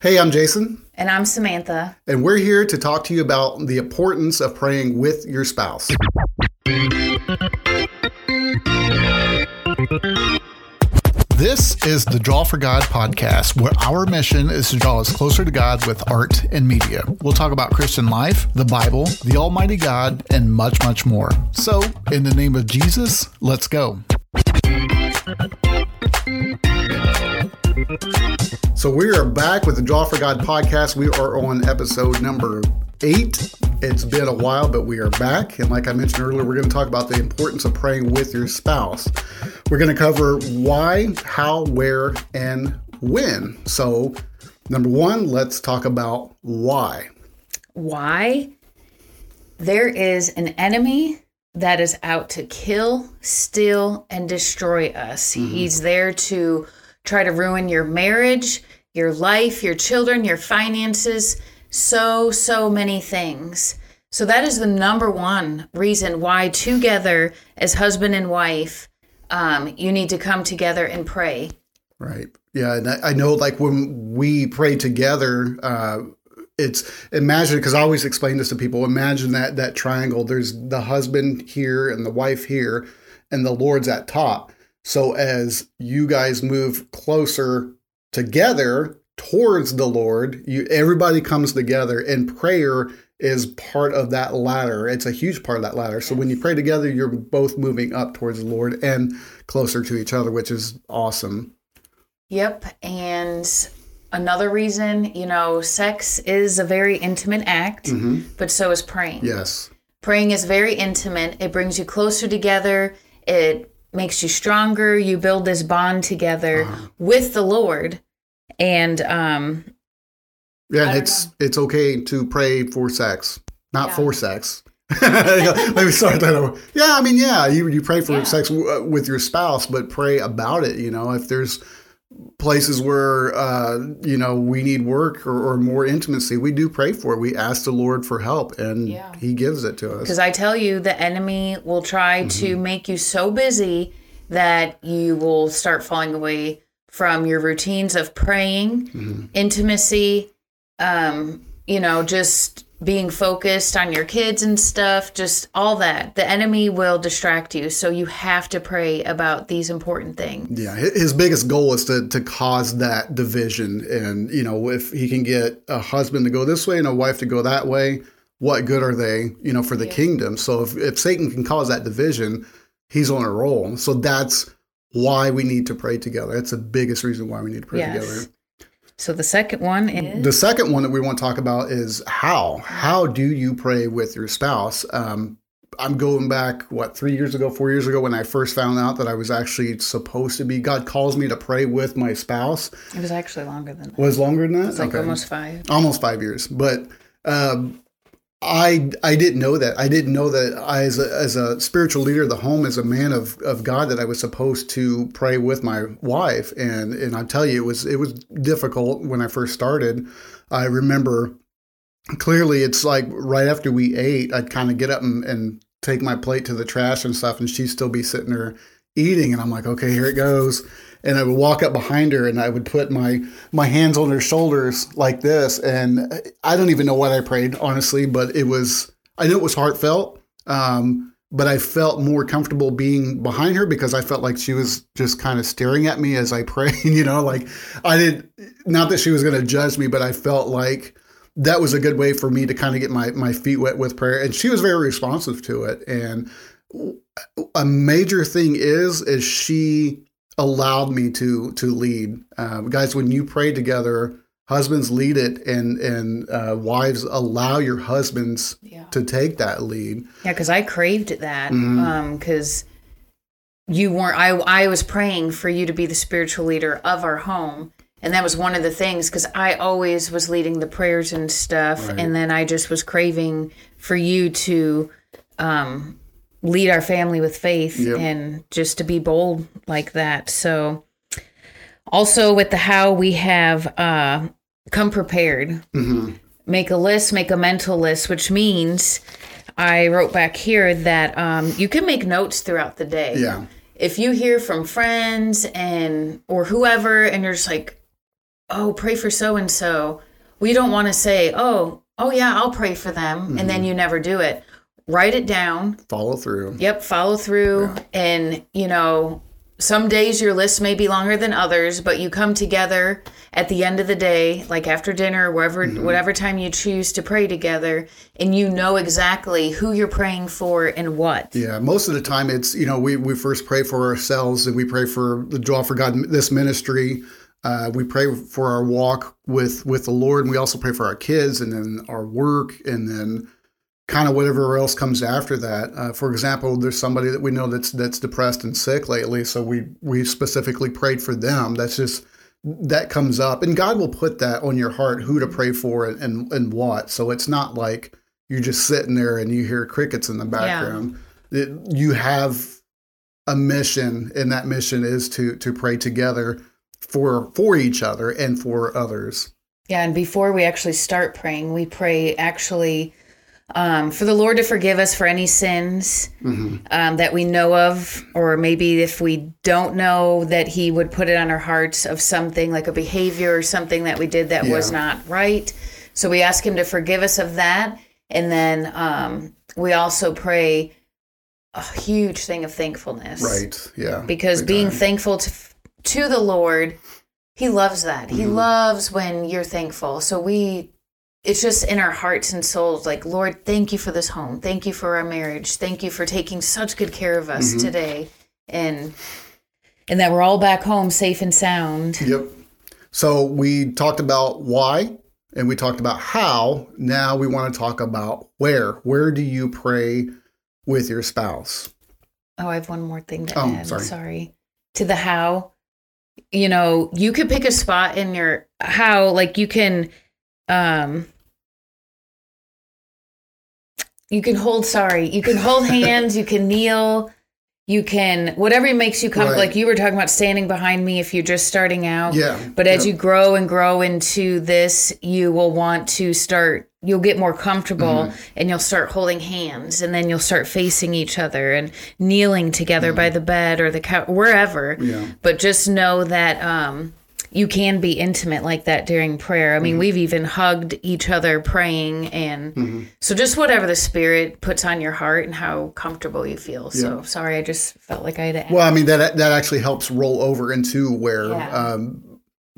Hey, I'm Jason, And I'm Samantha. and we're here to talk to you about the importance of praying with your spouse. This is the Draw for God podcast, where our mission is to draw us closer to God with art and media. We'll talk about Christian life, the Bible, the Almighty God, and much, much more. So, in the name of Jesus, let's go. So we are back with the Draw for God podcast. We are on episode number eight. It's been a while, but we are back. And like I mentioned earlier, we're going to talk about the importance of praying with your spouse. We're going to cover why, how, where, and when. So, number one, let's talk about why. Why? There is an enemy that is out to kill, steal, and destroy us. Mm-hmm. He's there to try to ruin your marriage, your life, your children, your finances, so, so many things. So, that is the number one reason why, together as husband and wife, um, you need to come together and pray. Right. Yeah. And I, I know, like, when we pray together, uh, it's imagine because I always explain this to people. Imagine that that triangle. There's the husband here and the wife here, and the Lord's at top. So as you guys move closer together towards the Lord, you everybody comes together, and prayer is part of that ladder. It's a huge part of that ladder. So when you pray together, you're both moving up towards the Lord and closer to each other, which is awesome. Yep. And another reason, you know, sex is a very intimate act, mm-hmm. but so is praying. Yes. Praying is very intimate. It brings you closer together. It makes you stronger. You build this bond together uh-huh. with the Lord. And um Yeah, and it's it's okay to pray for sex, not Yeah. for sex. Let me start that over. Yeah, I mean, yeah, you you pray for Yeah. sex w- uh, with your spouse, but pray about it. You know, if there's places where uh, you know we need work or, or more intimacy, we do pray for it. We ask the Lord for help, and Yeah. He gives it to us. because I tell you the enemy will try to make you so busy that you will start falling away from your routines of praying, intimacy, um, you know, just being focused on your kids and stuff, just all that. The enemy will distract you. So you have to pray about these important things. Yeah, his biggest goal is to to cause that division, and you know, if he can get a husband to go this way and a wife to go that way, what good are they, you know, for the kingdom? So if if Satan can cause that division, he's on a roll. So that's why we need to pray together. That's the biggest reason why we need to pray Yes. together. So the second one is The second one that we want to talk about is how. How do you pray with your spouse? Um, I'm going back, what, three years ago, four years ago, when I first found out that I was actually supposed to be, God calls me to pray with my spouse. it was actually longer than that. Was longer than that? It's like Okay. almost five. almost five years. But um, I I didn't know that. I didn't know that I, as a, as a spiritual leader of the home, as a man of, of God, that I was supposed to pray with my wife. And and I tell you, it was it was difficult when I first started. I remember clearly. It's like right after we ate, I'd kind of get up and, and take my plate to the trash and stuff, and she'd still be sitting there eating, and I'm like, okay, here it goes. And I would walk up behind her and I would put my my hands on her shoulders like this, and I don't even know what I prayed honestly, but it was I knew it was heartfelt. Um, but I felt more comfortable being behind her because I felt like she was just kind of staring at me as I prayed. You know, like I did not that she was going to judge me, but I felt like that was a good way for me to kind of get my my feet wet with prayer. And she was very responsive to it. And a major thing is is she allowed me to to lead um, guys when you pray together husbands lead it and and uh, wives allow your husbands Yeah. to take that lead Yeah, because I craved that. Mhm. Um, because you weren't. I I was praying for you to be the spiritual leader of our home, and that was one of the things. Because I always was leading the prayers and stuff, Right. and then I just was craving for you to, um, lead our family with faith Yep. and just to be bold like that. So, also with the how we have uh come prepared hmm make a list, make a mental list, which means I wrote back here that um, you can make notes throughout the day. yeah If you hear from friends and or whoever, and you're just like, oh, pray for so and so, we don't want to say, oh, oh yeah, I'll pray for them, and Mm-hmm. then you never do it. Write it down. Follow through. Yep, follow through. And, you know, some days your list may be longer than others, but you come together at the end of the day, like after dinner, wherever, Mm-hmm. whatever time you choose to pray together, and you know exactly who you're praying for and what. Yeah, most of the time it's you know we we first pray for ourselves and we pray for the draw for God this ministry. Uh, we pray for our walk with with the Lord, and we also pray for our kids, and then our work, and then kind of whatever else comes after that. Uh, for example, there's somebody that we know that's that's depressed and sick lately, so we we specifically prayed for them. That's just that comes up, and God will put that on your heart who to pray for and and, and what. So it's not like you're just sitting there and you hear crickets in the background. It, you have a mission, and that mission is to to pray together for for each other and for others. Yeah, and before we actually start praying, we pray actually um, for the Lord to forgive us for any sins um, that we know of, or maybe if we don't know, that He would put it on our hearts of something like a behavior or something that we did that was not right. So we ask Him to forgive us of that. And then um, we also pray a huge thing of thankfulness Right? Yeah. because being time. thankful to, to the Lord, He loves that. He Mhm. loves when you're thankful. So we, it's just in our hearts and souls, like Lord, thank you for this home. Thank you for our marriage. Thank you for taking such good care of us Mhm. today, and and that we're all back home safe and sound. Yep. So we talked about why and we talked about how. Now we want to talk about where. Where do you pray with your spouse? Oh, I have one more thing to Oh, add. sorry. Sorry. To the how. You know, you could pick a spot in your how, like you can um you can hold sorry, you can hold hands, you can kneel, you can whatever makes you come Right. like you were talking about standing behind me if you're just starting out. Yeah. But as you grow and grow into this, you will want to start, you'll get more comfortable Mm-hmm. and you'll start holding hands and then you'll start facing each other and kneeling together by the bed or the couch, wherever. Mm-hmm. Yeah. But just know that um, you can be intimate like that during prayer. I mean, Mm-hmm. we've even hugged each other praying. And so just whatever the Spirit puts on your heart and how comfortable you feel. So sorry, I just felt like I had to. Well, I mean that that actually helps roll over into where Yeah. um,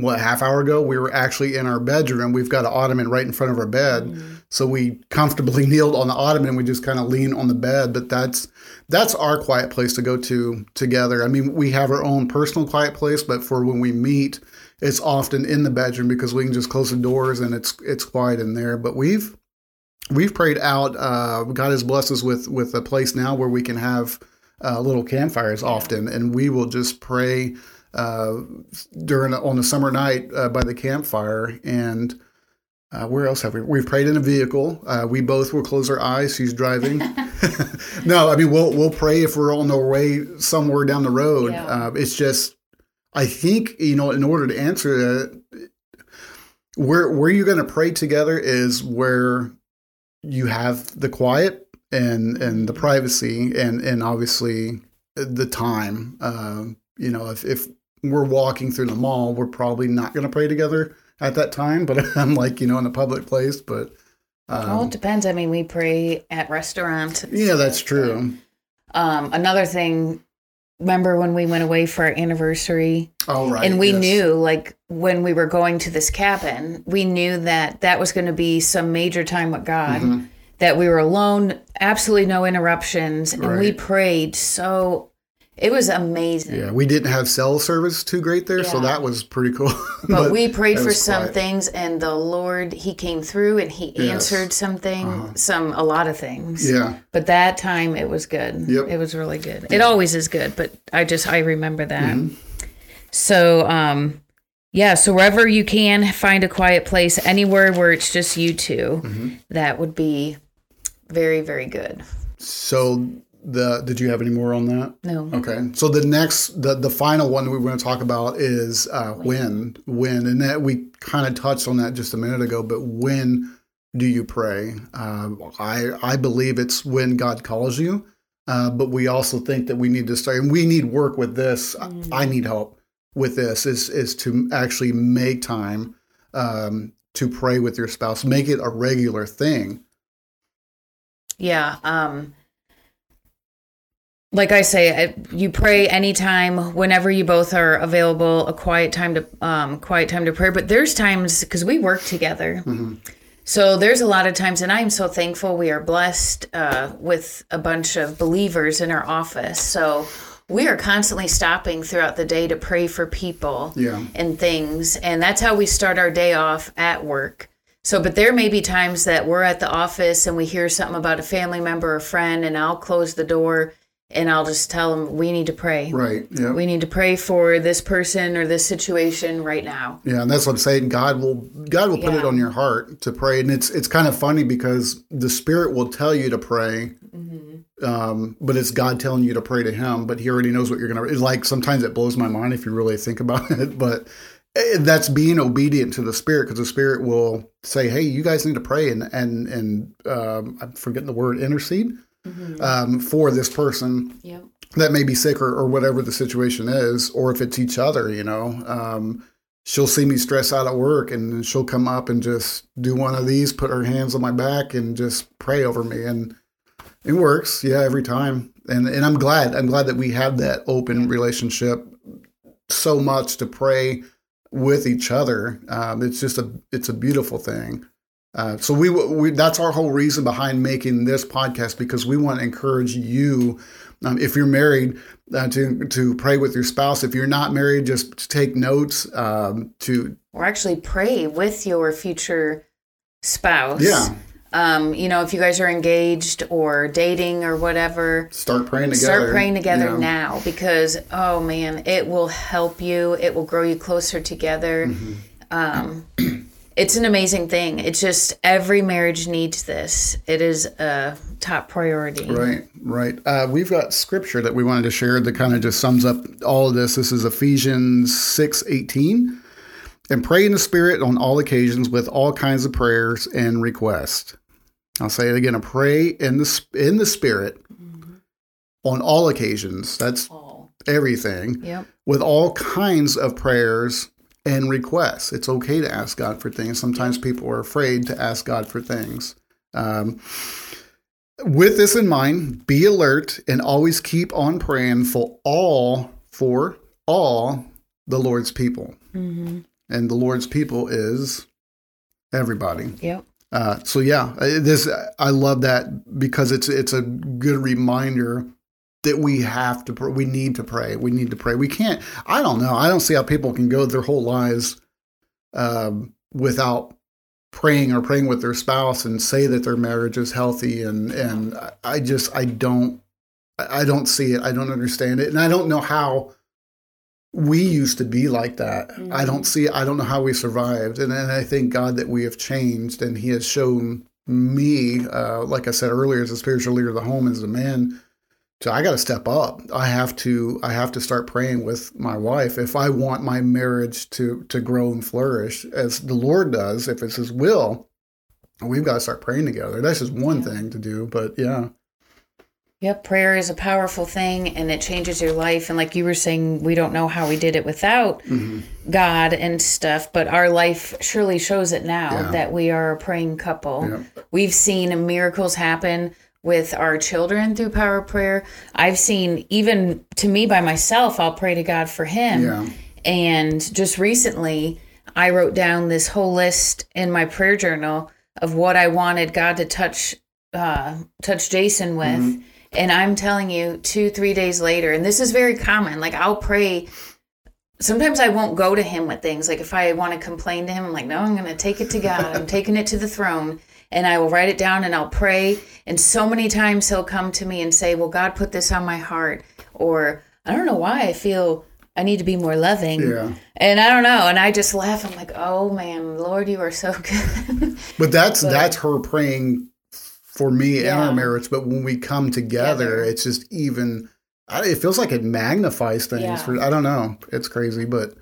what half hour ago we were actually in our bedroom. We've got an ottoman right in front of our bed, Mm-hmm. so we comfortably kneeled on the ottoman. and We just kind of lean on the bed, but that's that's our quiet place to go to together. I mean, we have our own personal quiet place, but for when we meet, it's often in the bedroom because we can just close the doors and it's it's quiet in there. But we've we've prayed out. Uh, God has blessed us with with a place now where we can have uh, little campfires often, and we will just pray uh, during on a summer night uh, by the campfire. And uh, where else have we? We've prayed in a vehicle. Uh, we both will close our eyes. He's driving. no, I mean we'll we'll pray if we're on our way somewhere down the road. Yeah. Uh, it's just, I think you know, in order to answer that, where where you're going to pray together is where you have the quiet and and the privacy and and obviously the time. Um, you know, if if we're walking through the mall, we're probably not going to pray together at that time. But I'm like you know in a public place, but. well, it Um, depends. I mean, we pray at restaurants. yeah, that's true. Um, another thing, remember when we went away for our anniversary? All right, and we yes. knew like when we were going to this cabin we knew that that was going to be some major time with god Mhm. that we were alone absolutely no interruptions and we prayed so it was amazing Yeah, we didn't have cell service too great there, so that was pretty cool. but, we prayed for some quiet. things and the lord he came through and he Yes. answered something Uh-huh. some a lot of things Yeah, but that time it was good Yep. it was really good it always is good but i just i remember that Mhm. so um yeah so wherever you can find a quiet place anywhere where it's just you 2 Mm-hmm. that would be very very good So the did you have any more on that? no Okay. So the next the the final one we're going to talk about is uh, when when and that we kind of touched on that just a minute ago. But when do you pray? Uh, I I believe it's when God calls you. Uh, but we also think that we need to start, and we need work with this. I- I need help. with this is is to actually make time um, to pray with your spouse. Make it a regular thing. Yeah. Um, like I say, you pray anytime, whenever you both are available. A quiet time to um, quiet time to pray. But there's times because we work together, so there's a lot of times, and I'm so thankful we are blessed uh, with a bunch of believers in our office. So we are constantly stopping throughout the day to pray for people Yeah. and things. And that's how we start our day off at work. So, but there may be times that we're at the office and we hear something about a family member or friend, and I'll close the door and I'll just tell them, we need to pray. Right. Yeah. We need to pray for this person or this situation right now. Yeah, and that's what I'm saying. God will God will put it on your heart to pray, and it's it's kind of funny because the Spirit will tell you to pray, um, but it's God telling you to pray to Him. But He already knows what you're gonna. It's like sometimes it blows my mind if you really think about it, but eh, that's being obedient to the Spirit because the Spirit will say, "Hey, you guys need to pray," and and and um, I'm forgetting the word intercede um, for this person Yep. that may be sick or, or whatever the situation is, or if it's each other, you know. Um, she'll see me stress out at work and she'll come up and just do one of these, put her hands on my back and just pray over me. And it works, yeah, every time. And and I'm glad. I'm glad that we have that open relationship so much to pray with each other. Um, it's just a it's a beautiful thing. Uh, so we, we that's our whole reason behind making this podcast because we want to encourage you, um, if you're married, uh, to to pray with your spouse. If you're not married, just take notes. Um, to Or actually pray with your future spouse. yeah, Um, you know, if you guys are engaged or dating or whatever, start praying together. Start praying together Yeah. now because oh man, it will help you. It will grow you closer together. Mm-hmm. It's an amazing thing. It's just every marriage needs this. It is a top priority. Right, right. Uh, we've got scripture that we wanted to share that kind of just sums up all of this. This is Ephesians six eighteen, and pray in the Spirit on all occasions with all kinds of prayers and requests. I'll say it again: pray in the in the Spirit on all occasions. That's Oh, everything yep. with all kinds of prayers and requests. It's okay to ask God for things. Sometimes people are afraid to ask God for things. Um, with this in mind, be alert and always keep on praying for all for all the Lord's people. hmm And the Lord's people is everybody. Yep. Uh, so yeah, this I love that because it's it's a good reminder that we have to pr- we need to pray. We need to pray. We can't. I don't know. I don't see how people can go their whole lives um, without praying or praying with their spouse and say that their marriage is healthy. And and I- just I don't I don't see it. I don't understand it, and I don't know how we used to be like that. I don't see I don't know how we survived. And, and I thank God that we have changed and He has shown me, uh, like I said earlier, as a spiritual leader of the home, as a man, to I gotta step up. I have to I have to start praying with my wife if I want my marriage to to grow and flourish as the Lord does, if it's his will. We've got to start praying together. That's just one thing to do, but yeah. Yep. Prayer is a powerful thing and it changes your life. And like you were saying, we don't know how we did it without mm-hmm. God and stuff, but our life surely shows it now Yeah. that we are a praying couple. Yeah. We've seen miracles happen with our children through power of prayer. I've seen even to me by myself, I'll pray to God for him. Yeah. And just recently, I wrote down this whole list in my prayer journal of what I wanted God to touch uh, touch Jason with. And I'm telling you, two, three days later, and this is very common. Like I'll pray. Sometimes I won't go to him with things. Like if I want to complain to him, I'm like, no, I'm going to take it to God. I'm taking it to the throne, and I will write it down and I'll pray. And so many times he'll come to me and say, "Well, God put this on my heart," or I don't know why I feel I need to be more loving. Yeah. And I don't know. And I just laugh. I'm like, oh man, Lord, you are so good. But that's that's her praying for me and our marriage. But when we come together, Together. it's just even. It feels like it magnifies things. Yeah. For I don't know. It's crazy, but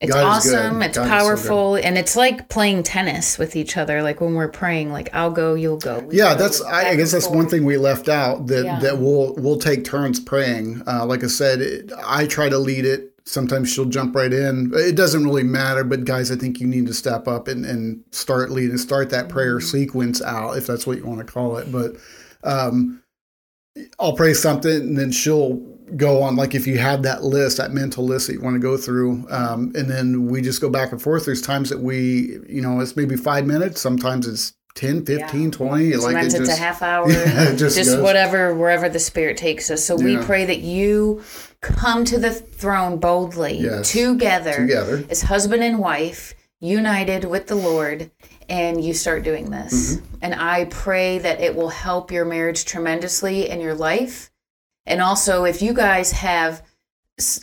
It's God awesome. It's God is so powerful. and it's like playing tennis with each other. Like when we're praying, like I'll go, you'll go. Yeah, go that's. I, I guess that's one thing we left out that Yeah. that we'll we'll take turns praying. Uh, like I said, it, I try to lead it sometimes she'll jump right in. It doesn't really matter, but guys, I think you need to step up and, and start leading, start that prayer Mm-hmm. sequence out, if that's what you want to call it. But um, I'll pray something and then she'll go on. Like if you have that list, that mental list that you want to go through, um, and then we just go back and forth. There's times that we, you know, it's maybe five minutes. Sometimes it's 10, 15, 20. Like Sometimes it it's just, a half hour. Yeah, just just whatever, wherever the Spirit takes us. So we pray that you come to the throne boldly Yes. together, Together. as husband and wife, united with the Lord, and you start doing this. Mm-hmm. And I pray that it will help your marriage tremendously in your life. And also, if you guys have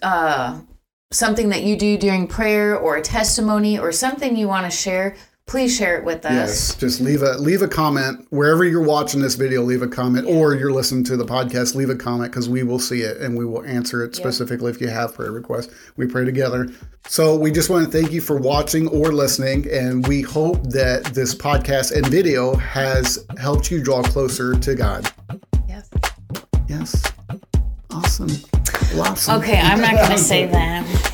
uh, something that you do during prayer or a testimony or something you want to share, please share it with us. Yes, just leave a leave a comment wherever you're watching this video. Leave a comment, or you're listening to the podcast. Leave a comment because we will see it and we will answer it specifically if you have prayer requests. We pray together. So we just want to thank you for watching or listening, and we hope that this podcast and video has helped you draw closer to God. Yes. Yes, Okay, I'm not going to say that.